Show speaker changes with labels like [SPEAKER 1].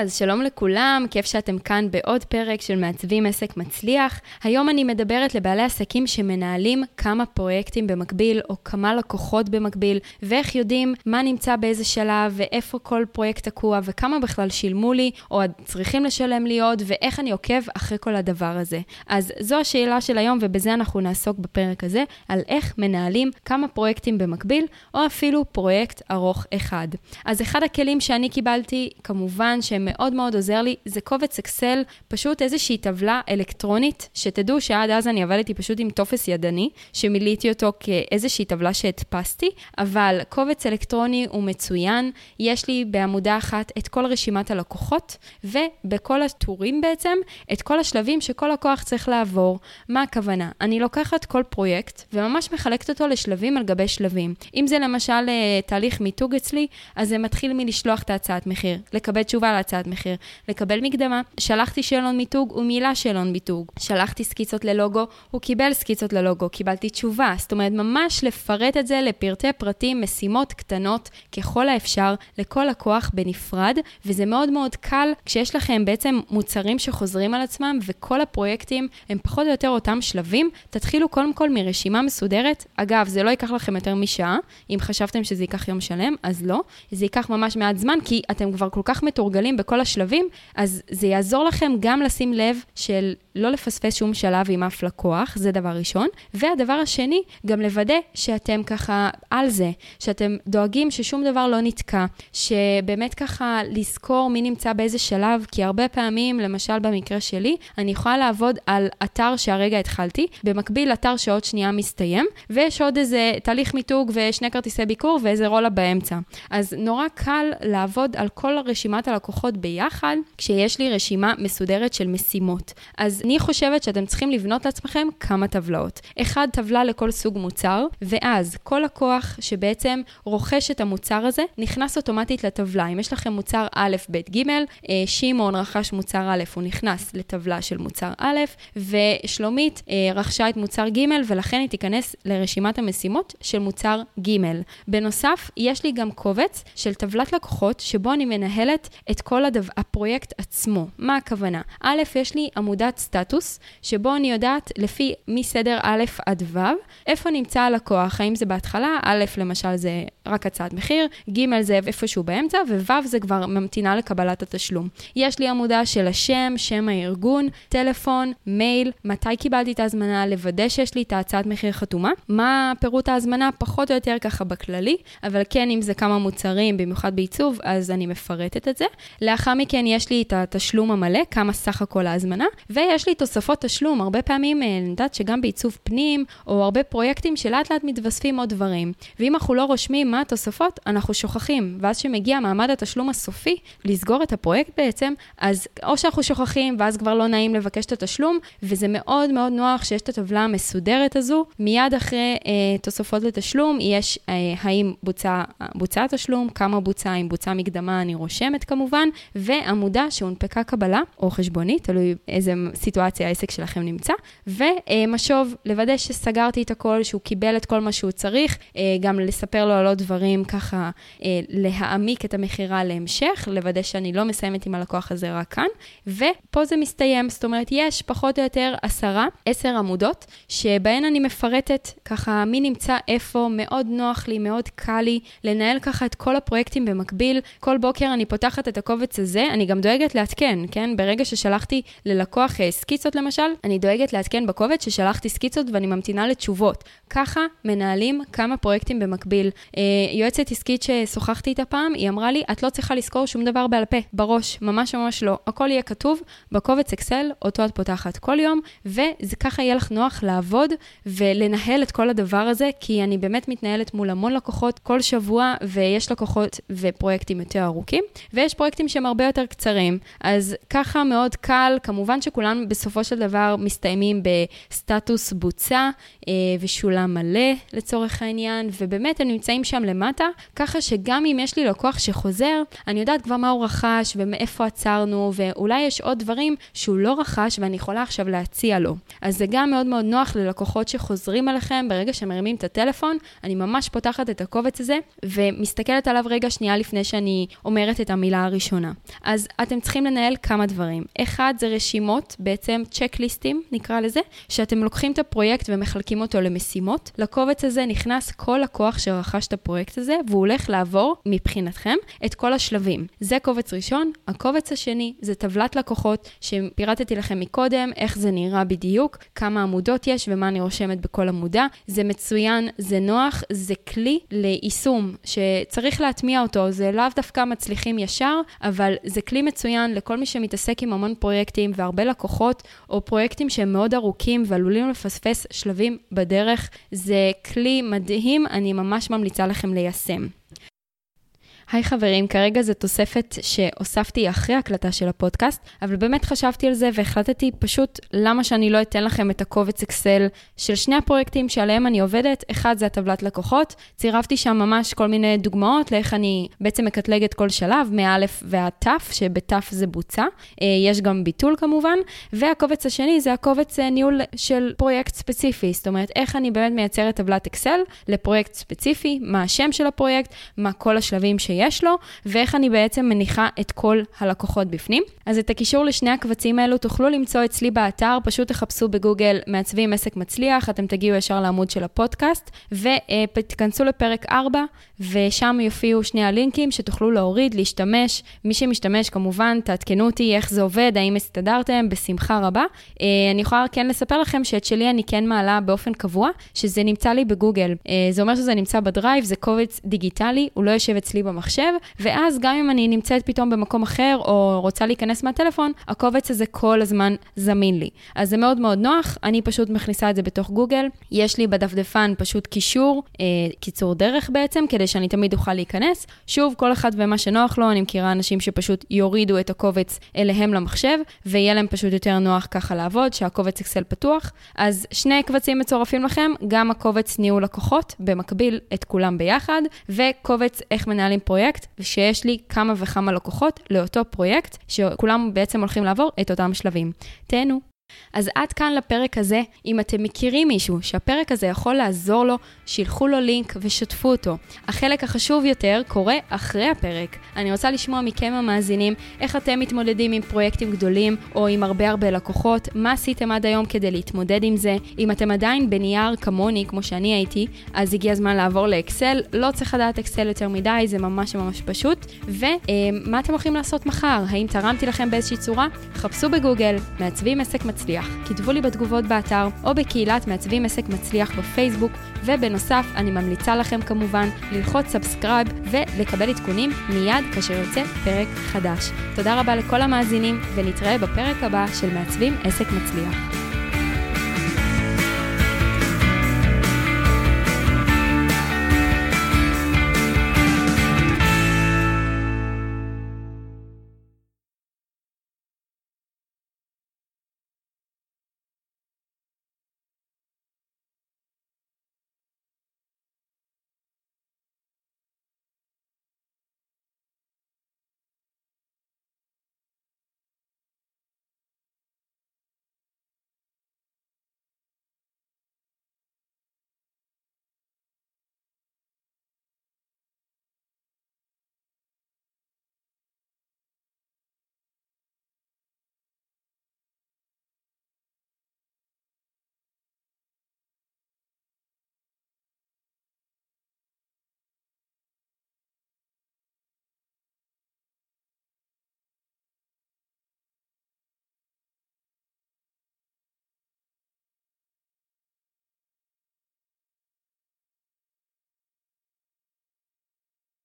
[SPEAKER 1] אז שלום לכולם, כיף שאתם כאן בעוד פרק של מעצבים עסק מצליח. היום אני מדברת לבעלי עסקים שמנהלים כמה פרויקטים במקביל, או כמה לקוחות במקביל, ואיך יודעים מה נמצא באיזה שלב, ואיפה כל פרויקט תקוע, וכמה בכלל שילמו לי, או צריכים לשלם לי עוד, ואיך אני עוקב אחרי כל הדבר הזה. אז זו השאלה של היום, ובזה אנחנו נעסוק בפרק הזה, על איך מנהלים כמה פרויקטים במקביל, או אפילו פרויקט ארוך אחד. אז אחד הכלים שאני קיבלתי, כמובן שהם מאוד מאוד עוזר לי, זה קובץ אקסל, פשוט איזושהי טבלה אלקטרונית, שתדעו שעד אז אני עבדתי פשוט עם טופס ידני, שמילאתי אותו כאיזושהי טבלה שהדפסתי, אבל קובץ אלקטרוני הוא מצוין, יש לי בעמודה אחת את כל רשימת הלקוחות, ובכל הטורים בעצם, את כל השלבים שכל לקוח צריך לעבור. מה הכוונה? אני לוקחת כל פרויקט, וממש מחלקת אותו לשלבים על גבי שלבים. אם זה למשל אה, תהליך מיתוג אצלי, אז זה מתחיל מלשלוח את ההצעת מחיר, לקבל תשובה להצעת הצעת מחיר, לקבל מקדמה, שלחתי שאלון מיתוג, הוא מילא שאלון מיתוג. שלחתי סקיצות ללוגו, הוא קיבל סקיצות ללוגו, קיבלתי תשובה. זאת אומרת, ממש לפרט את זה לפרטי פרטים, משימות קטנות ככל האפשר, לכל לקוח בנפרד, וזה מאוד מאוד קל כשיש לכם בעצם מוצרים שחוזרים על עצמם, וכל הפרויקטים הם פחות או יותר אותם שלבים. תתחילו קודם כל מרשימה מסודרת. אגב, זה לא ייקח לכם יותר משעה, אם חשבתם שזה ייקח יום שלם, אז לא. זה ייקח ממש מעט זמן, כי אתם כבר כל כך מתורגלים בכל השלבים, אז זה יעזור לכם גם לשים לב של לא לפספס שום שלב עם אף לקוח, זה דבר ראשון. והדבר השני, גם לוודא שאתם ככה על זה, שאתם דואגים ששום דבר לא נתקע, שבאמת ככה לזכור מי נמצא באיזה שלב, כי הרבה פעמים, למשל במקרה שלי, אני יכולה לעבוד על אתר שהרגע התחלתי, במקביל אתר שעוד שנייה מסתיים, ויש עוד איזה תהליך מיתוג ושני כרטיסי ביקור ואיזה רולה באמצע. אז נורא קל לעבוד על כל רשימת הלקוחות ביחד, כשיש לי רשימה מסודרת של משימות. אז אני חושבת שאתם צריכים לבנות לעצמכם כמה טבלאות. אחד, טבלה לכל סוג מוצר, ואז כל לקוח שבעצם רוכש את המוצר הזה, נכנס אוטומטית לטבלה. אם יש לכם מוצר א', ב', ג', אה, שמעון רכש מוצר א', הוא נכנס לטבלה של מוצר א', ושלומית אה, רכשה את מוצר ג', ולכן היא תיכנס לרשימת המשימות של מוצר ג'. בנוסף, יש לי גם קובץ של טבלת לקוחות, שבו אני מנהלת את כל הדבר, הפרויקט עצמו. מה הכוונה? א', יש לי עמודת סטטוס, שבו אני יודעת לפי מסדר א' עד ו', איפה נמצא הלקוח, האם זה בהתחלה, א', למשל זה רק הצעת מחיר, ג' זה איפשהו באמצע, וו' זה כבר ממתינה לקבלת התשלום. יש לי עמודה של השם, שם הארגון, טלפון, מייל, מתי קיבלתי את ההזמנה, לוודא שיש לי את ההצעת מחיר חתומה, מה פירוט ההזמנה, פחות או יותר ככה בכללי, אבל כן, אם זה כמה מוצרים, במיוחד בעיצוב, אז אני מפרטת את זה. לאחר מכן יש לי את התשלום המלא, כמה סך הכל ההזמנה, ויש לי תוספות תשלום. הרבה פעמים, אה, אני יודעת שגם בעיצוב פנים, או הרבה פרויקטים שלאט לאט מתווספים עוד דברים. ואם אנחנו לא רושמים מה התוספות, אנחנו שוכחים. ואז כשמגיע מעמד התשלום הסופי, לסגור את הפרויקט בעצם, אז או שאנחנו שוכחים, ואז כבר לא נעים לבקש את התשלום, וזה מאוד מאוד נוח שיש את הטבלה המסודרת הזו. מיד אחרי אה, תוספות לתשלום, יש אה, האם בוצע, בוצע התשלום, כמה בוצע, אם בוצע מקדמה, אני רושמת כמובן, ועמודה שהונפקה קבלה, או חשבונית, תלוי איזה סיטואציה העסק שלכם נמצא, ומשוב, לוודא שסגרתי את הכל, שהוא קיבל את כל מה שהוא צריך, אה, גם לספר לו על עוד דברים, ככה אה, להעמיק את המכירה להמשך, לוודא שאני לא מסיימת עם הלקוח הזה רק כאן, ופה זה מסתיים, זאת אומרת, יש פחות או יותר עשרה, עשר עמודות, שבהן אני מפרטת ככה מי נמצא איפה, מאוד נוח לי, מאוד קל לי לנהל ככה את כל הפרויקטים במקביל. כל בוקר אני פותחת את הקובץ הזה, אני גם דואגת לעדכן, כן? ברגע ששלחתי ללקוח אה, סקיצות למשל, אני דואגת לעדכן בקובץ ששלחתי סקיצות ואני ממתינה לתשובות. ככה מנהלים כמה פרויקטים במקביל. אה, יועצת עסקית ששוחחתי איתה פעם, היא אמרה לי, את לא צריכה לזכור שום דבר בעל פה, בראש, ממש ממש לא. הכל יהיה כתוב בקובץ אקסל, אותו את פותחת כל יום, וזה ככה יהיה לך נוח לעבוד ולנהל את כל הדבר הזה, כי אני באמת מתנהלת מול המון לקוחות כל שבוע, ויש לקוחות ופרויקטים יותר ארוכים, ויש פרויקטים שהם הרבה יותר קצרים. אז ככה מאוד קל, כמובן שכולם בסופו של דבר מסתיימים בסטטוס בוצע אה, ושולם מלא לצורך העניין, ובאמת הם נמצאים שם למטה, ככה שגם אם יש לי לקוח שחוזר, אני יודעת כבר מה הוא רכש ומאיפה עצרנו, ואולי יש עוד דברים שהוא לא רכש ואני יכולה עכשיו להציע לו. אז זה גם מאוד מאוד נוח ללקוחות שחוזרים עליכם ברגע שמרימים את הטלפון, אני ממש פותחת את הקובץ הזה ומסתכלת עליו רגע שנייה לפני שאני אומרת את המילה הראשונה. אז אתם צריכים לנהל כמה דברים. אחד זה רשימות, בעצם צ'קליסטים נקרא לזה, שאתם לוקחים את הפרויקט ומחלקים אותו למשימות. לקובץ הזה נכנס כל לקוח שרכש את הפרויקט הזה והוא הולך לעבור מבחינתכם את כל השלבים. זה קובץ ראשון. הקובץ השני זה טבלת לקוחות שפירטתי לכם מקודם, איך זה נראה בדיוק, כמה עמודות יש ומה אני רושמת בכל עמודה. זה מצוין, זה נוח, זה כלי ליישום שצריך להטמיע אותו, זה לאו דווקא מצליחים ישר, אבל זה כלי מצוין לכל מי שמתעסק עם המון פרויקטים והרבה לקוחות, או פרויקטים שהם מאוד ארוכים ועלולים לפספס שלבים בדרך. זה כלי מדהים, אני ממש ממליצה לכם ליישם. היי חברים, כרגע זו תוספת שהוספתי אחרי הקלטה של הפודקאסט, אבל באמת חשבתי על זה והחלטתי פשוט למה שאני לא אתן לכם את הקובץ אקסל של שני הפרויקטים שעליהם אני עובדת. אחד זה הטבלת לקוחות, צירפתי שם ממש כל מיני דוגמאות לאיך אני בעצם מקטלגת כל שלב, מא' ועד ת', שבת' זה בוצע. אה, יש גם ביטול כמובן, והקובץ השני זה הקובץ אה, ניהול של פרויקט ספציפי, זאת אומרת, איך אני באמת מייצרת טבלת אקסל לפרויקט ספציפי, מה השם של הפרויקט, מה כל השלבים שיש. שיש לו, ואיך אני בעצם מניחה את כל הלקוחות בפנים. אז את הקישור לשני הקבצים האלו תוכלו למצוא אצלי באתר, פשוט תחפשו בגוגל מעצבים עסק מצליח, אתם תגיעו ישר לעמוד של הפודקאסט, ותיכנסו לפרק 4, ושם יופיעו שני הלינקים שתוכלו להוריד, להשתמש. מי שמשתמש, כמובן, תעדכנו אותי איך זה עובד, האם הסתדרתם, בשמחה רבה. אה, אני יכולה כן לספר לכם שאת שלי אני כן מעלה באופן קבוע, שזה נמצא לי בגוגל. אה, זה אומר שזה נמצא בדרייב, זה קובץ דיגיטלי, הוא לא יושב אצלי במחשב, ואז גם אם אני נמצאת פתאום במקום אחר, או רוצה להיכנס מהטלפון, הקובץ הזה כל הזמן זמין לי. אז זה מאוד מאוד נוח, אני פשוט מכניסה את זה בתוך גוגל. יש לי בדפדפן פשוט קישור, אה, קיצור דרך בעצם, כדי שאני תמיד אוכל להיכנס. שוב, כל אחד ומה שנוח לו, אני מכירה אנשים שפשוט יורידו את הקובץ אליהם למחשב, ויהיה להם פשוט יותר נוח ככה לעבוד, שהקובץ אקסל פתוח. אז שני קבצים מצורפים לכם, גם הקובץ ניהול לקוחות, במקביל את כולם ביחד, וקובץ איך מנהלים פרויקט, ושיש לי כמה וכמה לקוחות לאותו פרויקט, שכולם בעצם הולכים לעבור את אותם שלבים. תהנו. אז עד כאן לפרק הזה. אם אתם מכירים מישהו שהפרק הזה יכול לעזור לו, שילחו לו לינק ושתפו אותו. החלק החשוב יותר קורה אחרי הפרק. אני רוצה לשמוע מכם המאזינים איך אתם מתמודדים עם פרויקטים גדולים או עם הרבה הרבה לקוחות, מה עשיתם עד היום כדי להתמודד עם זה. אם אתם עדיין בנייר כמוני, כמו שאני הייתי, אז הגיע הזמן לעבור לאקסל. לא צריך לדעת אקסל יותר מדי, זה ממש ממש פשוט. ומה אתם הולכים לעשות מחר? האם תרמתי לכם באיזושהי צורה? חפשו בגוגל, מעצבים עסק מצליח, כתבו לי בתגובות באתר או בקהילת מעצבים עסק מצליח בפייסבוק, ובנוסף, אני ממליצה לכם כמובן ללחוץ subscribe ולקבל עדכונים מיד כאשר יוצא פרק חדש. תודה רבה לכל המאזינים, ונתראה בפרק הבא של מעצבים עסק מצליח.